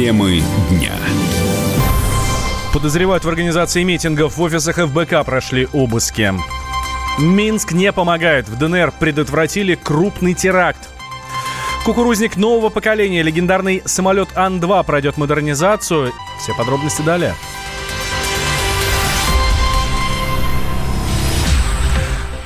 Темы дня. Подозревают в организации митингов в офисах ФБК прошли обыски. Минск не помогает. В ДНР предотвратили крупный теракт. Кукурузник нового поколения, легендарный самолет Ан-2 пройдет модернизацию. Все подробности далее.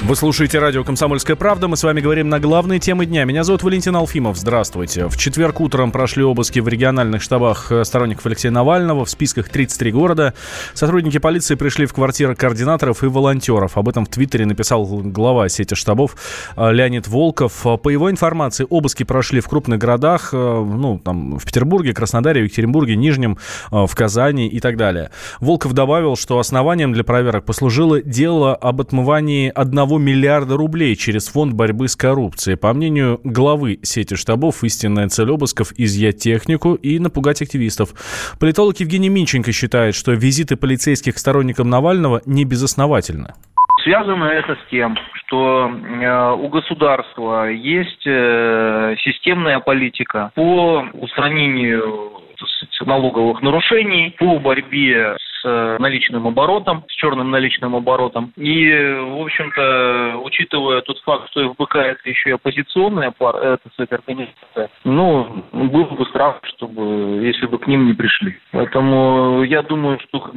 Вы слушаете радио «Комсомольская правда». Мы с вами говорим на главные темы дня. Меня зовут Валентин Алфимов. Здравствуйте. В четверг утром прошли обыски в региональных штабах э, сторонников Алексея Навального. В списках 33 города. Сотрудники полиции пришли в квартиры координаторов и волонтеров. Об этом в Твиттере написал глава сети штабов э, Леонид Волков. По его информации, обыски прошли в крупных городах. Э, ну, там, в Петербурге, Краснодаре, Екатеринбурге, Нижнем, в Казани и так далее. Волков добавил, что основанием для проверок послужило дело об отмывании одного миллиарда рублей через фонд борьбы с коррупцией. По мнению главы сети штабов, истинная цель обысков – изъять технику и напугать активистов. Политолог Евгений Минченко считает, что визиты полицейских к сторонникам Навального не безосновательны. Связано это с тем, что э, у государства есть э, системная политика по устранению налоговых нарушений, по борьбе с наличным оборотом, с черным наличным оборотом. И, в общем-то, учитывая тот факт, что ФБК это еще и оппозиционная пара, это кстати, ну, было бы странно, чтобы, если бы к ним не пришли. Поэтому я думаю, что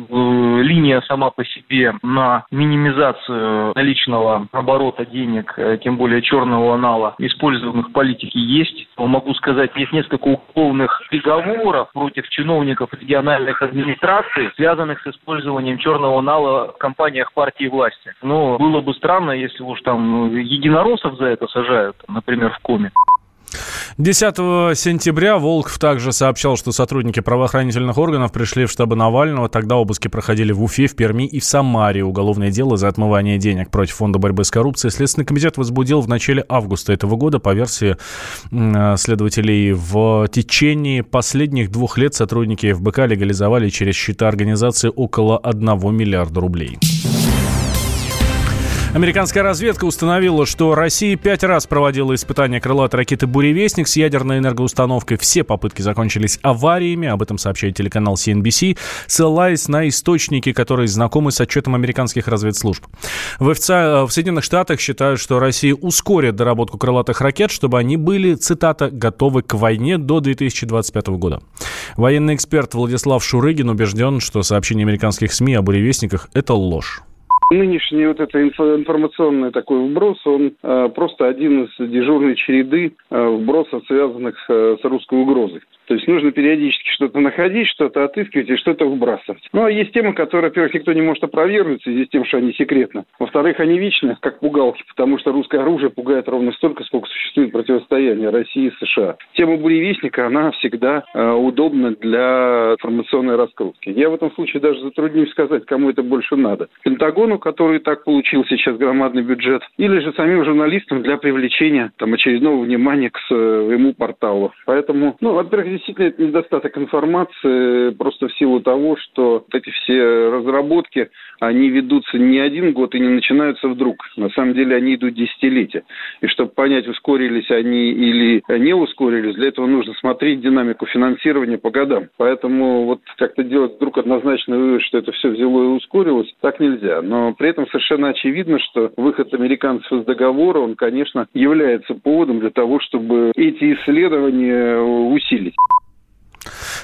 линия сама по себе на минимизацию наличного оборота денег, э, тем более черного анала, используемых в политике, есть. Могу сказать, есть несколько уголовных приговоров против чиновников региональных администраций, связанных с использованием черного нала в компаниях партии власти. Но было бы странно, если уж там ну, единороссов за это сажают, например, в коме. 10 сентября Волков также сообщал, что сотрудники правоохранительных органов пришли в штабы Навального. Тогда обыски проходили в Уфе, в Перми и в Самаре. Уголовное дело за отмывание денег против Фонда борьбы с коррупцией Следственный комитет возбудил в начале августа этого года. По версии следователей, в течение последних двух лет сотрудники ФБК легализовали через счета организации около 1 миллиарда рублей. Американская разведка установила, что Россия пять раз проводила испытания крылатой ракеты «Буревестник» с ядерной энергоустановкой. Все попытки закончились авариями, об этом сообщает телеканал CNBC, ссылаясь на источники, которые знакомы с отчетом американских разведслужб. В, ФЦА, в Соединенных Штатах считают, что Россия ускорит доработку крылатых ракет, чтобы они были, цитата, «готовы к войне до 2025 года». Военный эксперт Владислав Шурыгин убежден, что сообщения американских СМИ о буревестниках – это ложь. Нынешний вот это информационный такой вброс, он э, просто один из дежурной череды э, вбросов, связанных э, с русской угрозой. То есть нужно периодически что-то находить, что-то отыскивать и что-то вбрасывать. Ну, а есть темы, которые, во-первых, никто не может опровергнуть в связи с тем, что они секретны. Во-вторых, они вечны, как пугалки, потому что русское оружие пугает ровно столько, сколько существует противостояние России и США. Тема буревестника, она всегда э, удобна для информационной раскрутки. Я в этом случае даже затруднюсь сказать, кому это больше надо. Пентагону, который так получил сейчас громадный бюджет, или же самим журналистам для привлечения там, очередного внимания к своему порталу. Поэтому, ну, во-первых, действительно это недостаток информации просто в силу того, что эти все разработки, они ведутся не один год и не начинаются вдруг. На самом деле они идут десятилетия. И чтобы понять, ускорились они или не ускорились, для этого нужно смотреть динамику финансирования по годам. Поэтому вот как-то делать вдруг однозначный вывод, что это все взяло и ускорилось, так нельзя. Но при этом совершенно очевидно, что выход американцев из договора, он, конечно, является поводом для того, чтобы эти исследования усилить.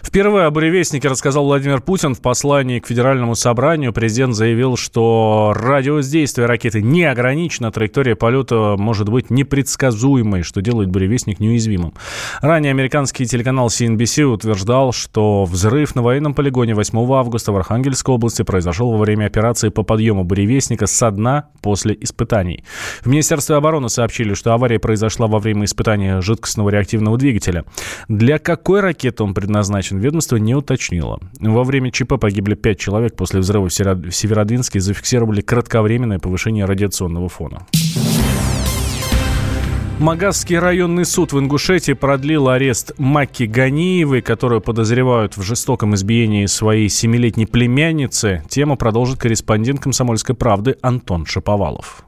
Впервые о буревестнике рассказал Владимир Путин в послании к Федеральному собранию. Президент заявил, что радиус действия ракеты не ограничена, траектория полета может быть непредсказуемой, что делает буревестник неуязвимым. Ранее американский телеканал CNBC утверждал, что взрыв на военном полигоне 8 августа в Архангельской области произошел во время операции по подъему буревестника со дна после испытаний. В Министерстве обороны сообщили, что авария произошла во время испытания жидкостного реактивного двигателя. Для какой ракеты он предназначен, женщин ведомство не уточнило. Во время ЧП погибли пять человек. После взрыва в Северодвинске зафиксировали кратковременное повышение радиационного фона. Магазский районный суд в Ингушетии продлил арест Маки Ганиевой, которую подозревают в жестоком избиении своей семилетней племянницы. Тему продолжит корреспондент «Комсомольской правды» Антон Шаповалов.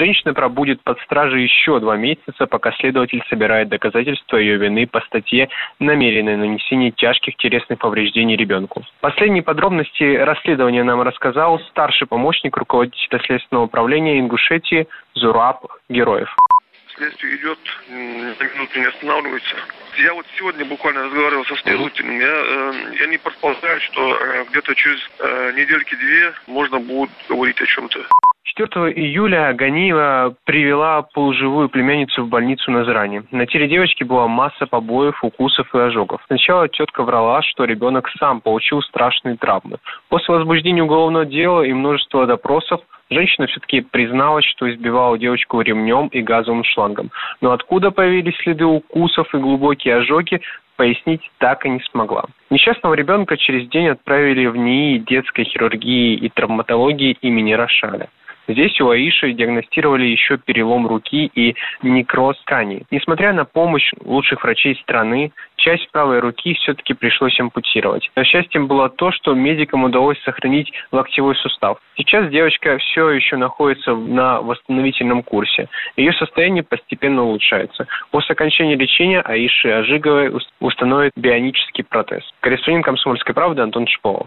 Женщина пробудет под стражей еще два месяца, пока следователь собирает доказательства ее вины по статье «Намеренное нанесение тяжких телесных повреждений ребенку». Последние подробности расследования нам рассказал старший помощник руководителя Следственного управления Ингушетии Зураб Героев. Следствие идет, на минуту не останавливается. Я вот сегодня буквально разговаривал со следователем. Я, э, они предполагают, что э, где-то через э, недельки-две можно будет говорить о чем-то. 4 июля Ганиева привела полуживую племянницу в больницу на Заране. На теле девочки была масса побоев, укусов и ожогов. Сначала тетка врала, что ребенок сам получил страшные травмы. После возбуждения уголовного дела и множества допросов Женщина все-таки призналась, что избивала девочку ремнем и газовым шлангом. Но откуда появились следы укусов и глубокие ожоги, пояснить так и не смогла. Несчастного ребенка через день отправили в НИИ детской хирургии и травматологии имени Рошаля. Здесь у Аиши диагностировали еще перелом руки и некроз тканей. Несмотря на помощь лучших врачей страны, часть правой руки все-таки пришлось ампутировать. Но счастьем было то, что медикам удалось сохранить локтевой сустав. Сейчас девочка все еще находится на восстановительном курсе. Ее состояние постепенно улучшается. После окончания лечения Аиши Ажиговой установят бионический протез. Корреспондент «Комсомольской правды» Антон Шиполов.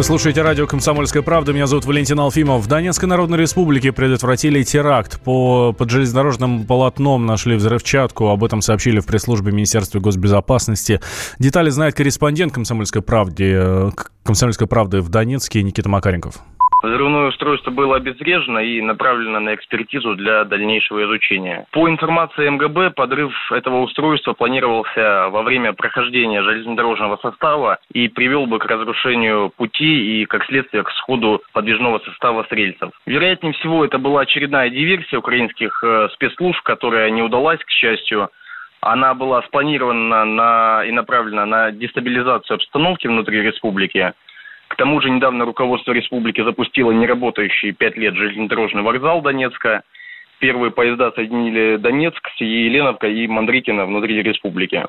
Вы слушаете радио «Комсомольская правда». Меня зовут Валентин Алфимов. В Донецкой Народной Республике предотвратили теракт. По, под железнодорожным полотном нашли взрывчатку. Об этом сообщили в пресс-службе Министерства госбезопасности. Детали знает корреспондент «Комсомольской правды», э, «Комсомольской правды» в Донецке Никита Макаренков. Взрывное устройство было обезврежено и направлено на экспертизу для дальнейшего изучения. По информации МГБ, подрыв этого устройства планировался во время прохождения железнодорожного состава и привел бы к разрушению пути и, как следствие, к сходу подвижного состава с рельсов. Вероятнее всего, это была очередная диверсия украинских э, спецслужб, которая не удалась, к счастью. Она была спланирована на, и направлена на дестабилизацию обстановки внутри республики. К тому же недавно руководство республики запустило неработающий пять лет железнодорожный вокзал Донецка. Первые поезда соединили Донецк с Еленовкой и Мандрикино внутри республики.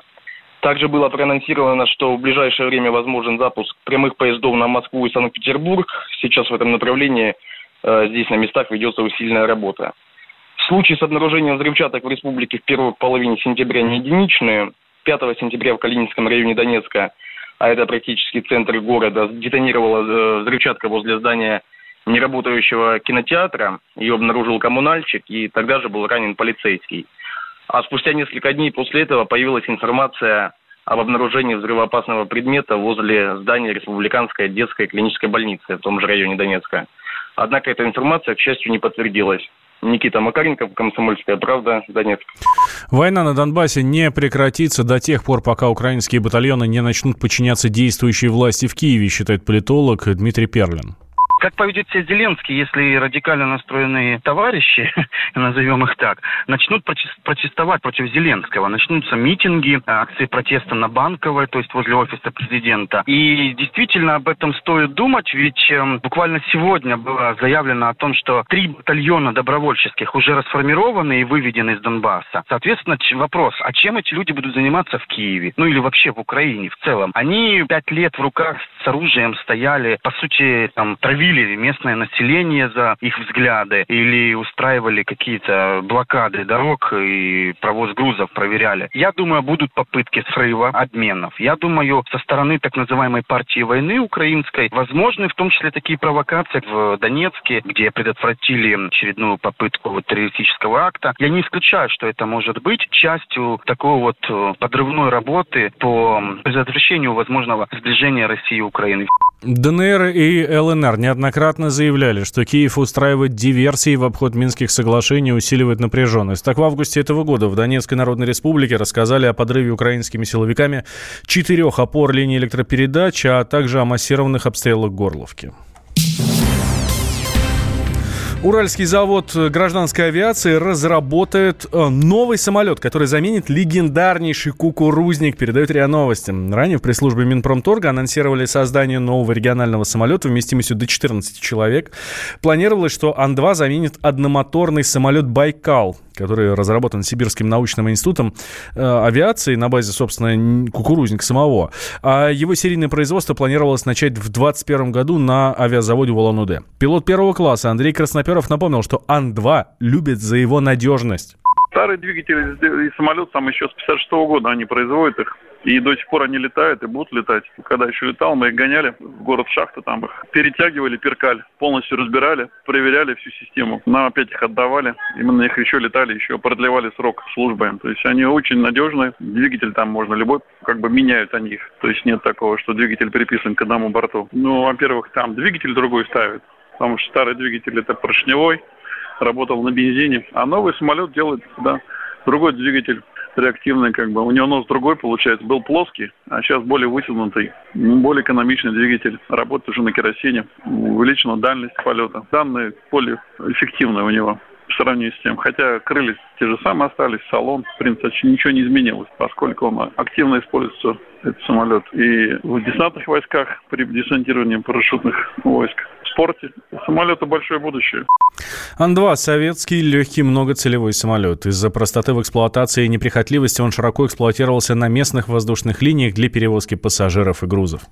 Также было проанонсировано, что в ближайшее время возможен запуск прямых поездов на Москву и Санкт-Петербург. Сейчас в этом направлении э, здесь на местах ведется усиленная работа. Случаи с обнаружением взрывчаток в республике в первой половине сентября не единичные. 5 сентября в Калининском районе Донецка а это практически центр города, детонировала э, взрывчатка возле здания неработающего кинотеатра. Ее обнаружил коммунальщик, и тогда же был ранен полицейский. А спустя несколько дней после этого появилась информация об обнаружении взрывоопасного предмета возле здания Республиканской детской клинической больницы в том же районе Донецка. Однако эта информация, к счастью, не подтвердилась. Никита Макаренков, «Комсомольская правда», Донецк. Война на Донбассе не прекратится до тех пор, пока украинские батальоны не начнут подчиняться действующей власти в Киеве, считает политолог Дмитрий Перлин. Как поведет себя Зеленский, если радикально настроенные товарищи, назовем их так, начнут протестовать против Зеленского? Начнутся митинги, акции протеста на Банковой, то есть возле офиса президента. И действительно об этом стоит думать, ведь э, буквально сегодня было заявлено о том, что три батальона добровольческих уже расформированы и выведены из Донбасса. Соответственно, вопрос, а чем эти люди будут заниматься в Киеве? Ну или вообще в Украине в целом? Они пять лет в руках с оружием стояли, по сути, там, травили били местное население за их взгляды или устраивали какие-то блокады дорог и провоз грузов проверяли. Я думаю, будут попытки срыва, обменов. Я думаю, со стороны так называемой партии войны украинской возможны в том числе такие провокации в Донецке, где предотвратили очередную попытку террористического акта. Я не исключаю, что это может быть частью такой вот э, подрывной работы по предотвращению возможного сближения России и Украины. ДНР и ЛНР неоднократно заявляли, что Киев устраивает диверсии в обход Минских соглашений и усиливает напряженность. Так, в августе этого года в Донецкой Народной Республике рассказали о подрыве украинскими силовиками четырех опор линии электропередач, а также о массированных обстрелах Горловки. Уральский завод гражданской авиации разработает э, новый самолет, который заменит легендарнейший кукурузник, передает РИА Новости. Ранее в пресс-службе Минпромторга анонсировали создание нового регионального самолета вместимостью до 14 человек. Планировалось, что Ан-2 заменит одномоторный самолет «Байкал», который разработан Сибирским научным институтом э, авиации на базе, собственно, кукурузника самого. А его серийное производство планировалось начать в 2021 году на авиазаводе Улан-Удэ. Пилот первого класса Андрей Красноперов напомнил, что Ан-2 любит за его надежность. Старые двигатели и самолет сам еще с 56 года они производят их. И до сих пор они летают и будут летать. Когда еще летал, мы их гоняли в город Шахта, там их перетягивали, перкаль, полностью разбирали, проверяли всю систему. Нам опять их отдавали. И мы на них еще летали, еще продлевали срок службы. То есть они очень надежные. Двигатель там можно любой, как бы меняют они их. То есть нет такого, что двигатель приписан к одному борту. Ну, во-первых, там двигатель другой ставят. Потому что старый двигатель это поршневой, работал на бензине. А новый самолет делает, да, другой двигатель реактивный, как бы. У него нос другой, получается. Был плоский, а сейчас более вытянутый, более экономичный двигатель. Работает уже на керосине. Увеличена дальность полета. Данные более эффективные у него в сравнении с тем. Хотя крылья те же самые остались, салон, в принципе, ничего не изменилось, поскольку он активно используется, этот самолет, и в десантных войсках при десантировании парашютных войск спорте. Самолета большое будущее. Ан-2 – советский легкий многоцелевой самолет. Из-за простоты в эксплуатации и неприхотливости он широко эксплуатировался на местных воздушных линиях для перевозки пассажиров и грузов.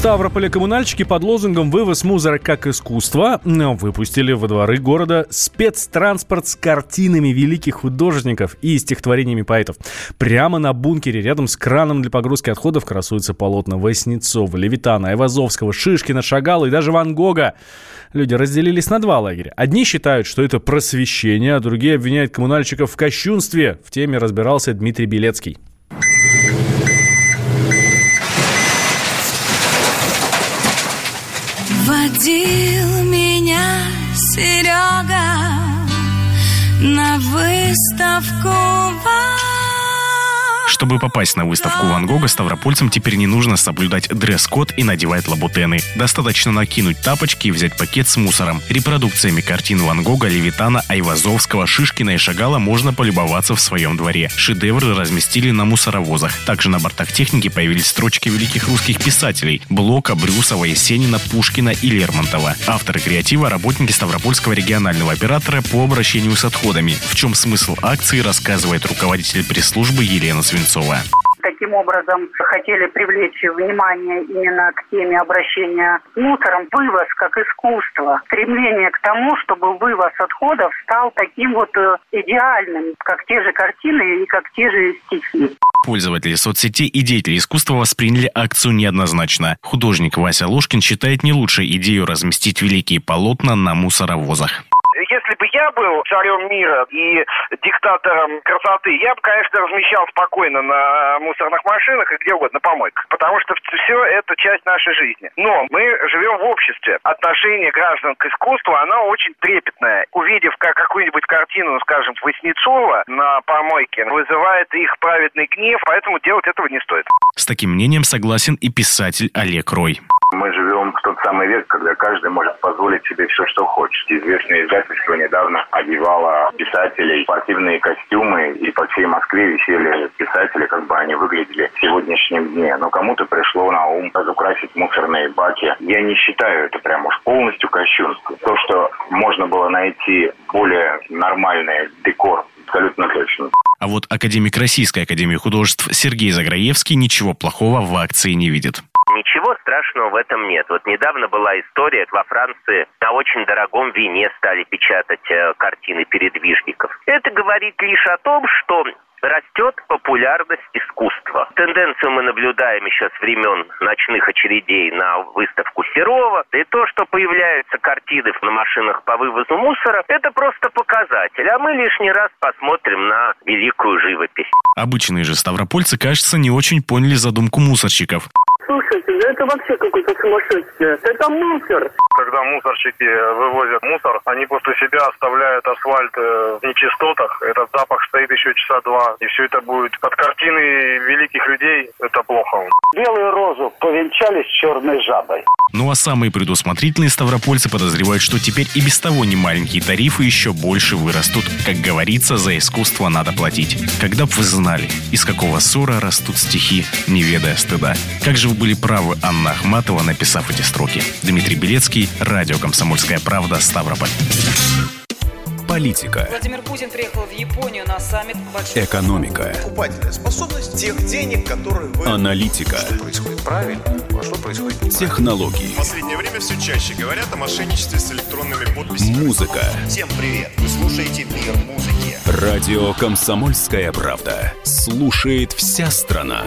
Ставрополе коммунальщики под лозунгом «Вывоз мусора как искусство» выпустили во дворы города спецтранспорт с картинами великих художников и стихотворениями поэтов. Прямо на бункере рядом с краном для погрузки отходов красуются полотна Васнецова, Левитана, Айвазовского, Шишкина, Шагала и даже Ван Гога. Люди разделились на два лагеря. Одни считают, что это просвещение, а другие обвиняют коммунальщиков в кощунстве. В теме разбирался Дмитрий Белецкий. Водил меня Серега на выставку в чтобы попасть на выставку Ван Гога, ставропольцам теперь не нужно соблюдать дресс-код и надевать лабутены. Достаточно накинуть тапочки и взять пакет с мусором. Репродукциями картин Ван Гога, Левитана, Айвазовского, Шишкина и Шагала можно полюбоваться в своем дворе. Шедевры разместили на мусоровозах. Также на бортах техники появились строчки великих русских писателей – Блока, Брюсова, Есенина, Пушкина и Лермонтова. Авторы креатива – работники Ставропольского регионального оператора по обращению с отходами. В чем смысл акции, рассказывает руководитель пресс-службы Елена Свинцова. Одинцова. Таким образом, хотели привлечь внимание именно к теме обращения с мусором. Вывоз как искусство. Стремление к тому, чтобы вывоз отходов стал таким вот э, идеальным, как те же картины и как те же стихи. Пользователи соцсетей и деятели искусства восприняли акцию неоднозначно. Художник Вася Ложкин считает не лучшей идею разместить великие полотна на мусоровозах я был царем мира и диктатором красоты, я бы, конечно, размещал спокойно на мусорных машинах и где угодно на помойках, потому что все это часть нашей жизни. Но мы живем в обществе. Отношение граждан к искусству, оно очень трепетное. Увидев как какую-нибудь картину, ну, скажем, Васнецова на помойке, вызывает их праведный гнев, поэтому делать этого не стоит. С таким мнением согласен и писатель Олег Рой. Мы живем в тот самый век, когда каждый может позволить себе все, что хочет. Известное издательство недавно одевало писателей спортивные костюмы, и по всей Москве висели писатели, как бы они выглядели в сегодняшнем дне. Но кому-то пришло на ум разукрасить мусорные баки. Я не считаю это прям уж полностью кощунство. То, что можно было найти более нормальный декор, абсолютно точно. А вот академик Российской Академии Художеств Сергей Заграевский ничего плохого в акции не видит. Страшного в этом нет. Вот недавно была история, во Франции на очень дорогом вине стали печатать э, картины передвижников. Это говорит лишь о том, что растет популярность искусства. Тенденцию мы наблюдаем еще с времен ночных очередей на выставку Серова. И то, что появляются картины на машинах по вывозу мусора, это просто показатель. А мы лишний раз посмотрим на великую живопись. Обычные же ставропольцы, кажется, не очень поняли задумку мусорщиков. Да это вообще какое-то сумасшествие. Это мусор. Когда мусорщики вывозят мусор, они после себя оставляют асфальт э, в нечистотах. Этот запах стоит еще часа два. И все это будет под картины великих людей. Это плохо. Белую розу повенчали с черной жабой. Ну а самые предусмотрительные ставропольцы подозревают, что теперь и без того немаленькие тарифы еще больше вырастут. Как говорится, за искусство надо платить. Когда б вы знали, из какого ссора растут стихи, не ведая стыда. Как же вы были правы, Анна Ахматова, написав эти строки. Дмитрий Белецкий, радио «Комсомольская правда», Ставрополь. Политика. Владимир Путин приехал в Японию на саммит большой... Экономика. Покупательная способность тех денег, которые вы... Аналитика. Что происходит правильно, а что происходит Технологии. В последнее время все чаще говорят о мошенничестве с электронными подписями. Музыка. Всем привет! Вы слушаете «Мир музыки». Радио «Комсомольская правда». Слушает вся страна.